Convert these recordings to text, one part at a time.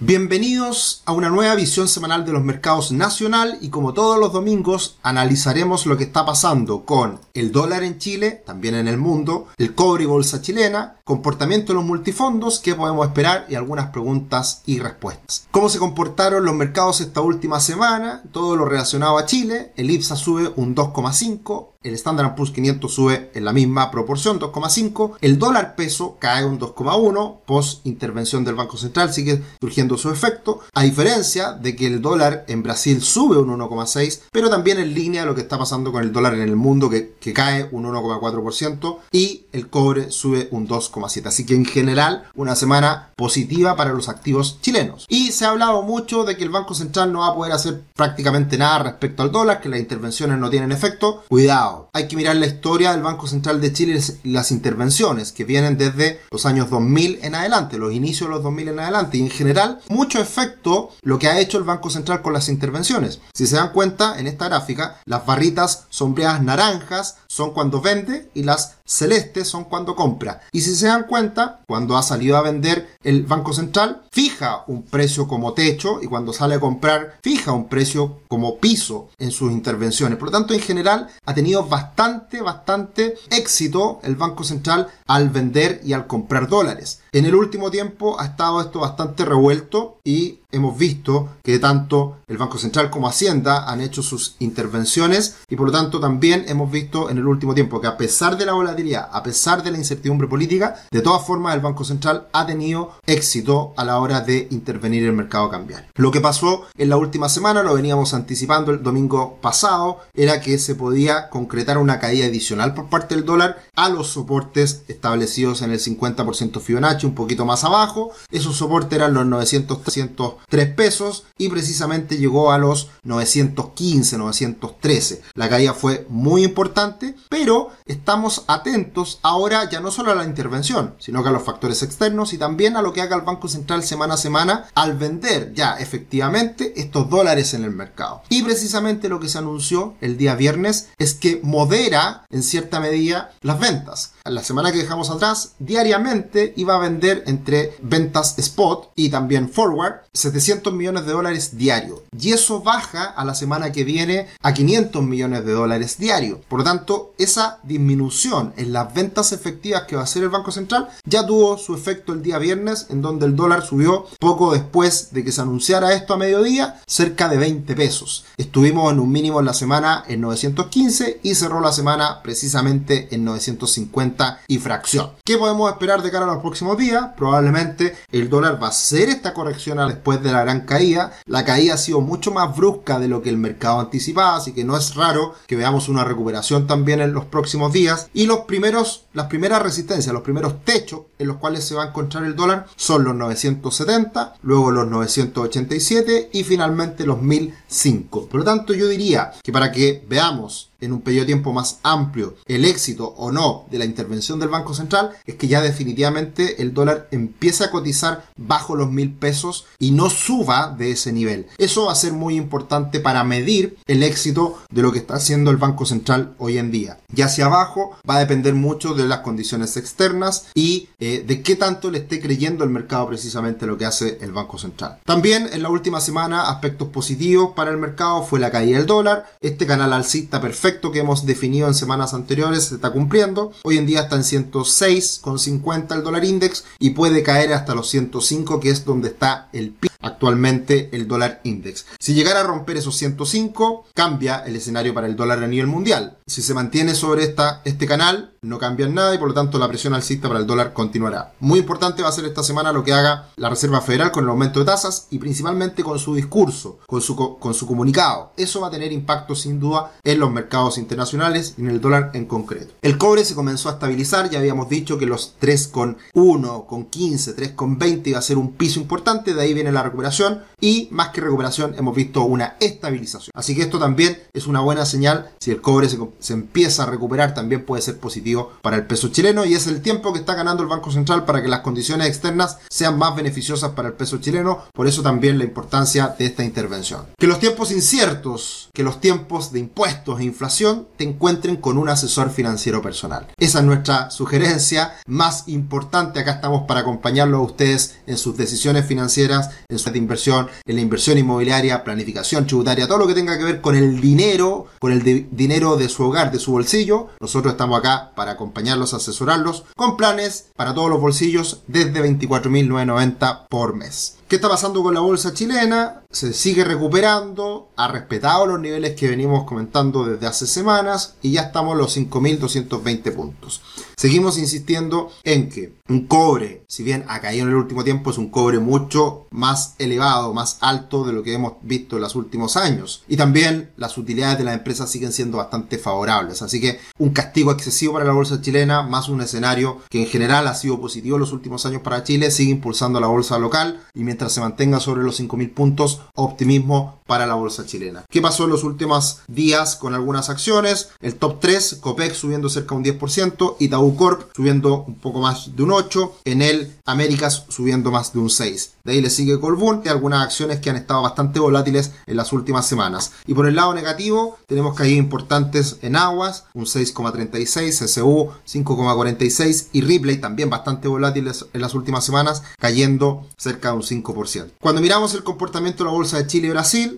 Bienvenidos a una nueva visión semanal de los mercados nacional y como todos los domingos analizaremos lo que está pasando con el dólar en Chile, también en el mundo, el cobre y bolsa chilena, comportamiento de los multifondos, qué podemos esperar y algunas preguntas y respuestas. ¿Cómo se comportaron los mercados esta última semana? Todo lo relacionado a Chile, el IPSA sube un 2,5, el Standard Poor's 500 sube en la misma proporción, 2,5. El dólar peso cae un 2,1. Post intervención del Banco Central sigue surgiendo su efecto. A diferencia de que el dólar en Brasil sube un 1,6, pero también en línea de lo que está pasando con el dólar en el mundo que, cae un 1,4% y el cobre sube un 2,7. Así que en general una semana positiva para los activos chilenos. Y se ha hablado mucho de que el Banco Central no va a poder hacer prácticamente nada respecto al dólar, que las intervenciones no tienen efecto. Cuidado hay que mirar la historia del Banco Central de Chile y las intervenciones que vienen desde los años 2000 en adelante, los inicios de los 2000 en adelante. Y en general, mucho efecto lo que ha hecho el Banco Central con las intervenciones. Si se dan cuenta, en esta gráfica, las barritas sombreadas naranjas son cuando vende y las celestes son cuando compra. Y si se dan cuenta, cuando ha salido a vender el Banco Central, fija un precio como techo y cuando sale a comprar, fija un precio como piso en sus intervenciones. Por lo tanto, en general, ha tenido bastante, bastante éxito el Banco Central al vender y al comprar dólares. En el último tiempo ha estado esto bastante revuelto y hemos visto que tanto el Banco Central como Hacienda han hecho sus intervenciones y por lo tanto también hemos visto en el último tiempo que a pesar de la volatilidad, a pesar de la incertidumbre política, de todas formas el Banco Central ha tenido éxito a la hora de intervenir en el mercado cambiario. Lo que pasó en la última semana, lo veníamos anticipando el domingo pasado, era que se podía concretar una caída adicional por parte del dólar a los soportes establecidos en el 50% Fibonacci, un poquito más abajo. Esos soportes eran los 900, 303 pesos y precisamente llegó a los 915, 913. La caída fue muy importante, pero estamos atentos ahora ya no solo a la intervención, sino que a los factores externos y también a lo que haga el Banco Central semana a semana al vender ya efectivamente estos dólares en el mercado. Y precisamente lo que se anunció el día viernes es que modera en cierta medida las ventas. La semana que dejamos atrás, diariamente iba a vender entre ventas spot y también forward 700 millones de dólares diario. Y eso baja a la semana que viene a 500 millones de dólares diario. Por lo tanto, esa disminución en las ventas efectivas que va a hacer el Banco Central ya tuvo su efecto el día viernes, en donde el dólar subió poco después de que se anunciara esto a mediodía, cerca de 20 pesos. Estuvimos en un mínimo en la semana en 915 y cerró la semana precisamente en 950 y fracción. ¿Qué podemos esperar de cara a los próximos días? Probablemente el dólar va a hacer esta corrección después de la gran caída. La caída ha sido mucho más brusca de lo que el mercado anticipaba, así que no es raro que veamos una recuperación también en los próximos días. Y los primeros, las primeras resistencias, los primeros techos en los cuales se va a encontrar el dólar son los 970, luego los 987 y finalmente los 1005. Por lo tanto, yo diría que para que veamos en un periodo de tiempo más amplio el éxito o no de la intervención del Banco Central es que ya definitivamente el dólar empieza a cotizar bajo los mil pesos y no suba de ese nivel. Eso va a ser muy importante para medir el éxito de lo que está haciendo el Banco Central hoy en día. Y hacia abajo va a depender mucho de las condiciones externas y eh, de qué tanto le esté creyendo el mercado precisamente lo que hace el Banco Central. También en la última semana aspectos positivos para el mercado fue la caída del dólar, este canal alcista perfecto que hemos definido en semanas anteriores se está cumpliendo. Hoy en día está en 106,50 el dólar index y puede caer hasta los 105 que es donde está el pico actualmente el dólar index. Si llegara a romper esos 105, cambia el escenario para el dólar a nivel mundial. Si se mantiene sobre esta, este canal, no cambia nada y por lo tanto la presión alcista para el dólar continuará. Muy importante va a ser esta semana lo que haga la Reserva Federal con el aumento de tasas y principalmente con su discurso, con su, comunicado. Eso va a tener impacto sin duda en los mercados internacionales y en el dólar en concreto. El cobre se comenzó a estabilizar, ya habíamos dicho que los 3,1, con 15, 3,20 iba a ser un piso importante, de ahí viene la recuperación y más que recuperación hemos visto una estabilización. Así que esto también es una buena señal. Si el cobre se empieza a recuperar también puede ser positivo para el peso chileno y es el tiempo que está ganando el Banco Central para que las condiciones externas sean más beneficiosas para el peso chileno, por eso también la importancia de esta intervención. Que los tiempos inciertos, que los tiempos de impuestos e inflación te encuentren con un asesor financiero personal. Esa es nuestra sugerencia más importante, acá estamos para acompañarlo a ustedes en sus decisiones financieras, en su inversión, en la inversión inmobiliaria, planificación tributaria, todo lo que tenga que ver con el dinero, con el dinero de su hogar, de su bolsillo. Nosotros estamos acá para acompañarlos, asesorarlos con planes para todos los bolsillos desde 24.990 por mes. ¿Qué está pasando con la bolsa chilena? Se sigue recuperando, ha respetado los niveles que venimos comentando desde hace semanas y ya estamos en los 5.220 puntos. Seguimos insistiendo en que un cobre, si bien ha caído en el último tiempo, es un cobre mucho más elevado, más alto de lo que hemos visto en los últimos años. Y también las utilidades de las empresas siguen siendo bastante favorables. Así que un castigo excesivo para la bolsa chilena, más un escenario que en general ha sido positivo en los últimos años para Chile, sigue impulsando la bolsa local y mientras mientras se mantenga sobre los 5.000 puntos, optimismo para la bolsa chilena. ¿Qué pasó en los últimos días con algunas acciones? El top 3, Copec subiendo cerca de un 10%, Itaú Corp subiendo un poco más de un 8%, Enel Américas subiendo más de un 6%. De ahí le sigue Colbún y algunas acciones que han estado bastante volátiles en las últimas semanas. Y por el lado negativo, tenemos caídas importantes en Aguas, un 6,36, CSU 5,46 y Ripley también bastante volátiles en las últimas semanas, cayendo cerca de un 5%. Cuando miramos el comportamiento de la bolsa de Chile y Brasil,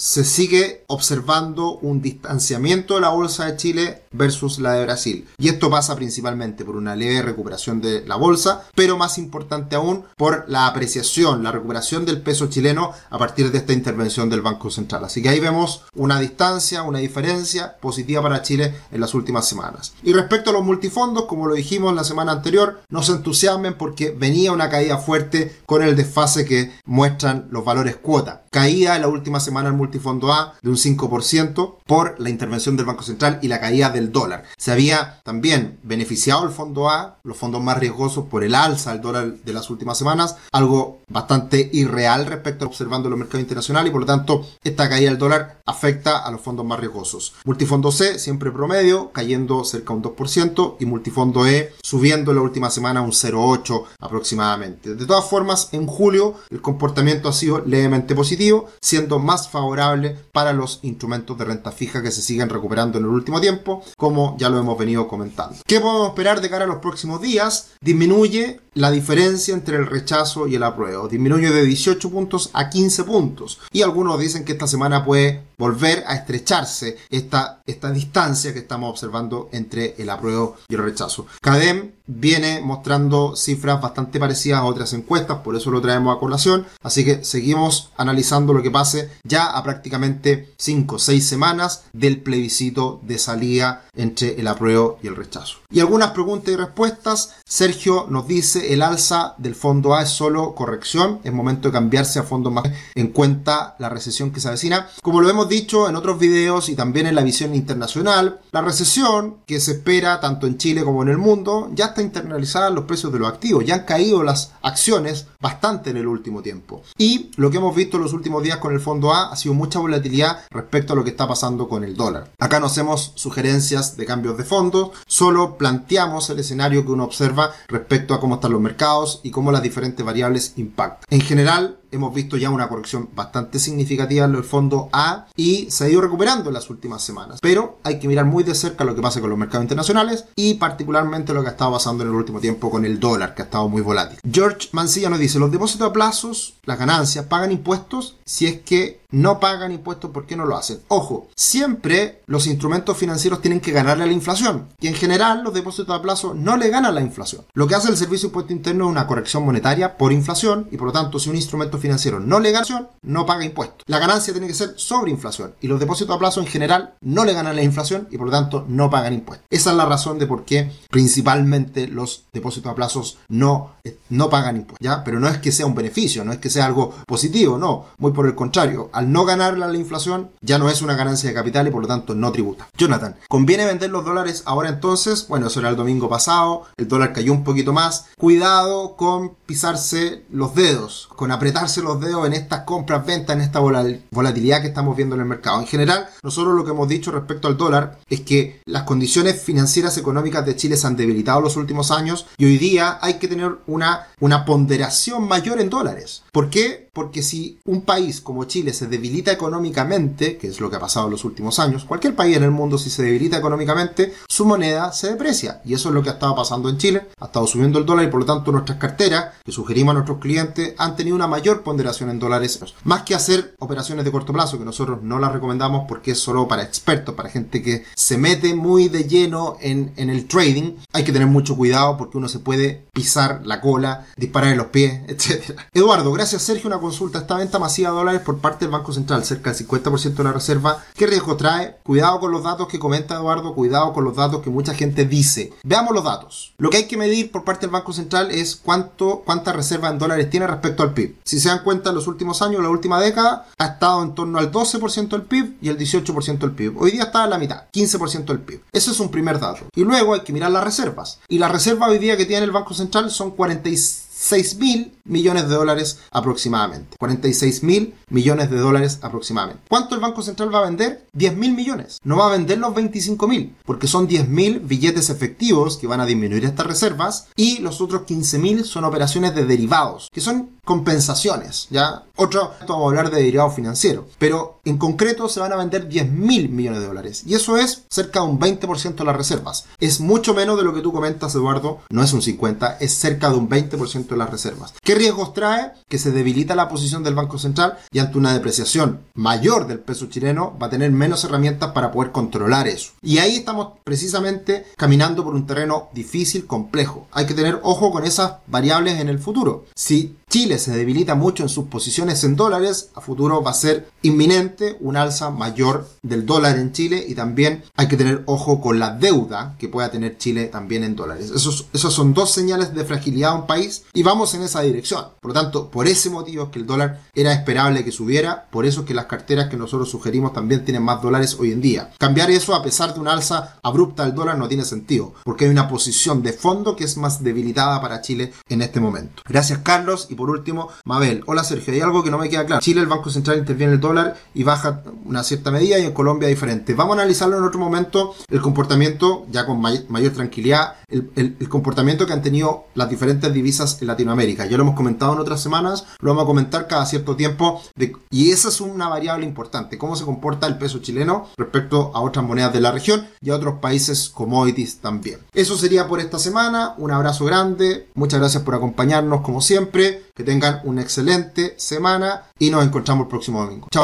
se sigue observando un distanciamiento de la bolsa de Chile versus la de Brasil. Y esto pasa principalmente por una leve recuperación de la bolsa, pero más importante aún por la apreciación, la recuperación del peso chileno a partir de esta intervención del Banco Central. Así que ahí vemos una distancia, una diferencia positiva para Chile en las últimas semanas. Y respecto a los multifondos, como lo dijimos la semana anterior, no se entusiasmen porque venía una caída fuerte con el desfase que muestran los valores cuota. Caída en la última semana el multifondo A de un 5% por la intervención del Banco Central y la caída del dólar. Se había también beneficiado el fondo A, los fondos más riesgosos, por el alza del dólar de las últimas semanas, algo bastante irreal respecto a observando los mercados internacionales y por lo tanto esta caída del dólar afecta a los fondos más riesgosos. Multifondo C siempre promedio, cayendo cerca un 2% y multifondo E subiendo en la última semana un 0,8 aproximadamente. De todas formas, en julio el comportamiento ha sido levemente positivo, siendo más favorable para los instrumentos de renta fija que se siguen recuperando en el último tiempo, como ya lo hemos venido comentando. ¿Qué podemos esperar de cara a los próximos días? Disminuye la diferencia entre el rechazo y el apruebo. Disminuye de 18 puntos a 15 puntos. Y algunos dicen que esta semana puede volver a estrecharse esta, esta distancia que estamos observando entre el apruebo y el rechazo. CADEM viene mostrando cifras bastante parecidas a otras encuestas, por eso lo traemos a colación. Así que seguimos analizando lo que pase ya a prácticamente 5 o 6 semanas del plebiscito de salida entre el apruebo y el rechazo. Y algunas preguntas y respuestas. Sergio nos dice el alza del fondo A es solo corrección, es momento de cambiarse a fondos más en cuenta la recesión que se avecina. Como lo hemos dicho en otros videos y también en la visión internacional, la recesión que se espera tanto en Chile como en el mundo ya está internalizada los precios de los activos, ya han caído las acciones bastante en el último tiempo. Y lo que hemos visto en los últimos días con el fondo A ha sido mucha volatilidad respecto a lo que está pasando con el dólar. Acá no hacemos sugerencias de cambios de fondos, solo planteamos el escenario que uno observa respecto a cómo están los mercados y cómo las diferentes variables impactan. En general, hemos visto ya una corrección bastante significativa en el fondo A y se ha ido recuperando en las últimas semanas. Pero hay que mirar muy de cerca lo que pasa con los mercados internacionales y particularmente lo que ha estado pasando en el último tiempo con el dólar, que ha estado muy volátil. George Mancilla nos dice, los depósitos a plazos, las ganancias, pagan impuestos si es que no pagan impuestos, ¿por qué no lo hacen? Ojo, siempre los instrumentos financieros tienen que ganarle a la inflación y en general los depósitos a plazo no le ganan la inflación. Lo que hace el Servicio de Impuesto Interno es una corrección monetaria por inflación y por lo tanto si un instrumento financiero no le gana no paga impuestos. La ganancia tiene que ser sobre inflación y los depósitos a plazo en general no le ganan la inflación y por lo tanto no pagan impuestos. Esa es la razón de por qué principalmente los depósitos a plazos no, eh, no pagan impuestos. Pero no es que sea un beneficio, no es que sea algo positivo, no, muy por el contrario, al no ganarle a la inflación ya no es una ganancia de capital y por lo tanto no tributa. Jonathan, ¿conviene vender los dólares ahora entonces? Bueno, eso era el domingo pasado, el dólar cayó un poquito más. Cuidado con pisarse los dedos, con apretarse los dedos en estas compras, ventas, en esta volatilidad que estamos viendo en el mercado. En general, nosotros lo que hemos dicho respecto al dólar es que las condiciones financieras económicas de Chile se han debilitado los últimos años y hoy día hay que tener una, una ponderación mayor en dólares. ¿Por qué? Porque si un país como Chile se debilita económicamente, que es lo que ha pasado en los últimos años, cualquier país en el mundo si se debilita económicamente, su moneda se deprecia. Y eso es lo que ha estado pasando en Chile. Ha estado subiendo el dólar y por lo tanto nuestras carteras que sugerimos a nuestros clientes han tenido una mayor ponderación en dólares. Más que hacer operaciones de corto plazo, que nosotros no las recomendamos porque es solo para expertos, para gente que se mete muy de lleno en, el trading, hay que tener mucho cuidado porque uno se puede pisar la cola, disparar en los pies, etc. Eduardo, gracias Sergio, una consulta. Esta venta masiva de dólares por parte del Banco Central, cerca del 50% de la reserva, ¿qué riesgo trae? Cuidado con los datos que comenta Eduardo, cuidado con los datos que mucha gente dice. Veamos los datos. Lo que hay que medir por parte del Banco Central es cuánto, cuánta reserva en dólares tiene respecto al PIB. Si se dan cuenta, en los últimos años, la última década, ha estado en torno al 12% del PIB y el 18% del PIB. Hoy día está a la mitad, 15% del PIB. Eso es un primer dato. Y luego hay que mirar las reservas. Y la reserva hoy día que tiene el Banco Central son 46 mil millones de dólares aproximadamente. 46 mil millones de dólares aproximadamente. ¿Cuánto el Banco Central va a vender? 10 mil millones. No va a vender los 25 mil, porque son 10 mil billetes efectivos que van a disminuir estas reservas y los otros 15 mil son operaciones de derivados, que son compensaciones, ¿ya? Otro, vamos a hablar de derivados financieros, pero en concreto se van a vender 10 mil millones de dólares y eso es cerca de un 20% de las reservas. Es mucho menos de lo que tú comentas, Eduardo, no es un 50, es cerca de un 20% de las reservas. ¿Qué riesgos trae? Que se debilita la posición del Banco Central y ante una depreciación mayor del peso chileno va a tener menos herramientas para poder controlar eso. Y ahí estamos precisamente caminando por un terreno difícil, complejo. Hay que tener ojo con esas variables en el futuro. Si Chile se debilita mucho en sus posiciones en dólares, a futuro va a ser inminente un alza mayor del dólar en Chile y también hay que tener ojo con la deuda que pueda tener Chile también en dólares. Esos, esos son dos señales de fragilidad de un país y vamos en esa dirección. Por lo tanto, por ese motivo es que el dólar era esperable que subiera, por eso es que las carteras que nosotros sugerimos también tienen más dólares hoy en día. Cambiar eso a pesar de un alza abrupta del dólar no tiene sentido, porque hay una posición de fondo que es más debilitada para Chile en este momento. Gracias Carlos por último, Mabel. Hola Sergio, hay algo que no me queda claro. Chile, el Banco Central interviene el dólar y baja una cierta medida y en Colombia diferente. Vamos a analizarlo en otro momento, el comportamiento, ya con mayor tranquilidad, el, comportamiento que han tenido las diferentes divisas en Latinoamérica. Ya lo hemos comentado en otras semanas, lo vamos a comentar cada cierto tiempo y esa es una variable importante, cómo se comporta el peso chileno respecto a otras monedas de la región y a otros países commodities también. Eso sería por esta semana, un abrazo grande, muchas gracias por acompañarnos como siempre. Que tengan una excelente semana y nos encontramos el próximo domingo. Chao.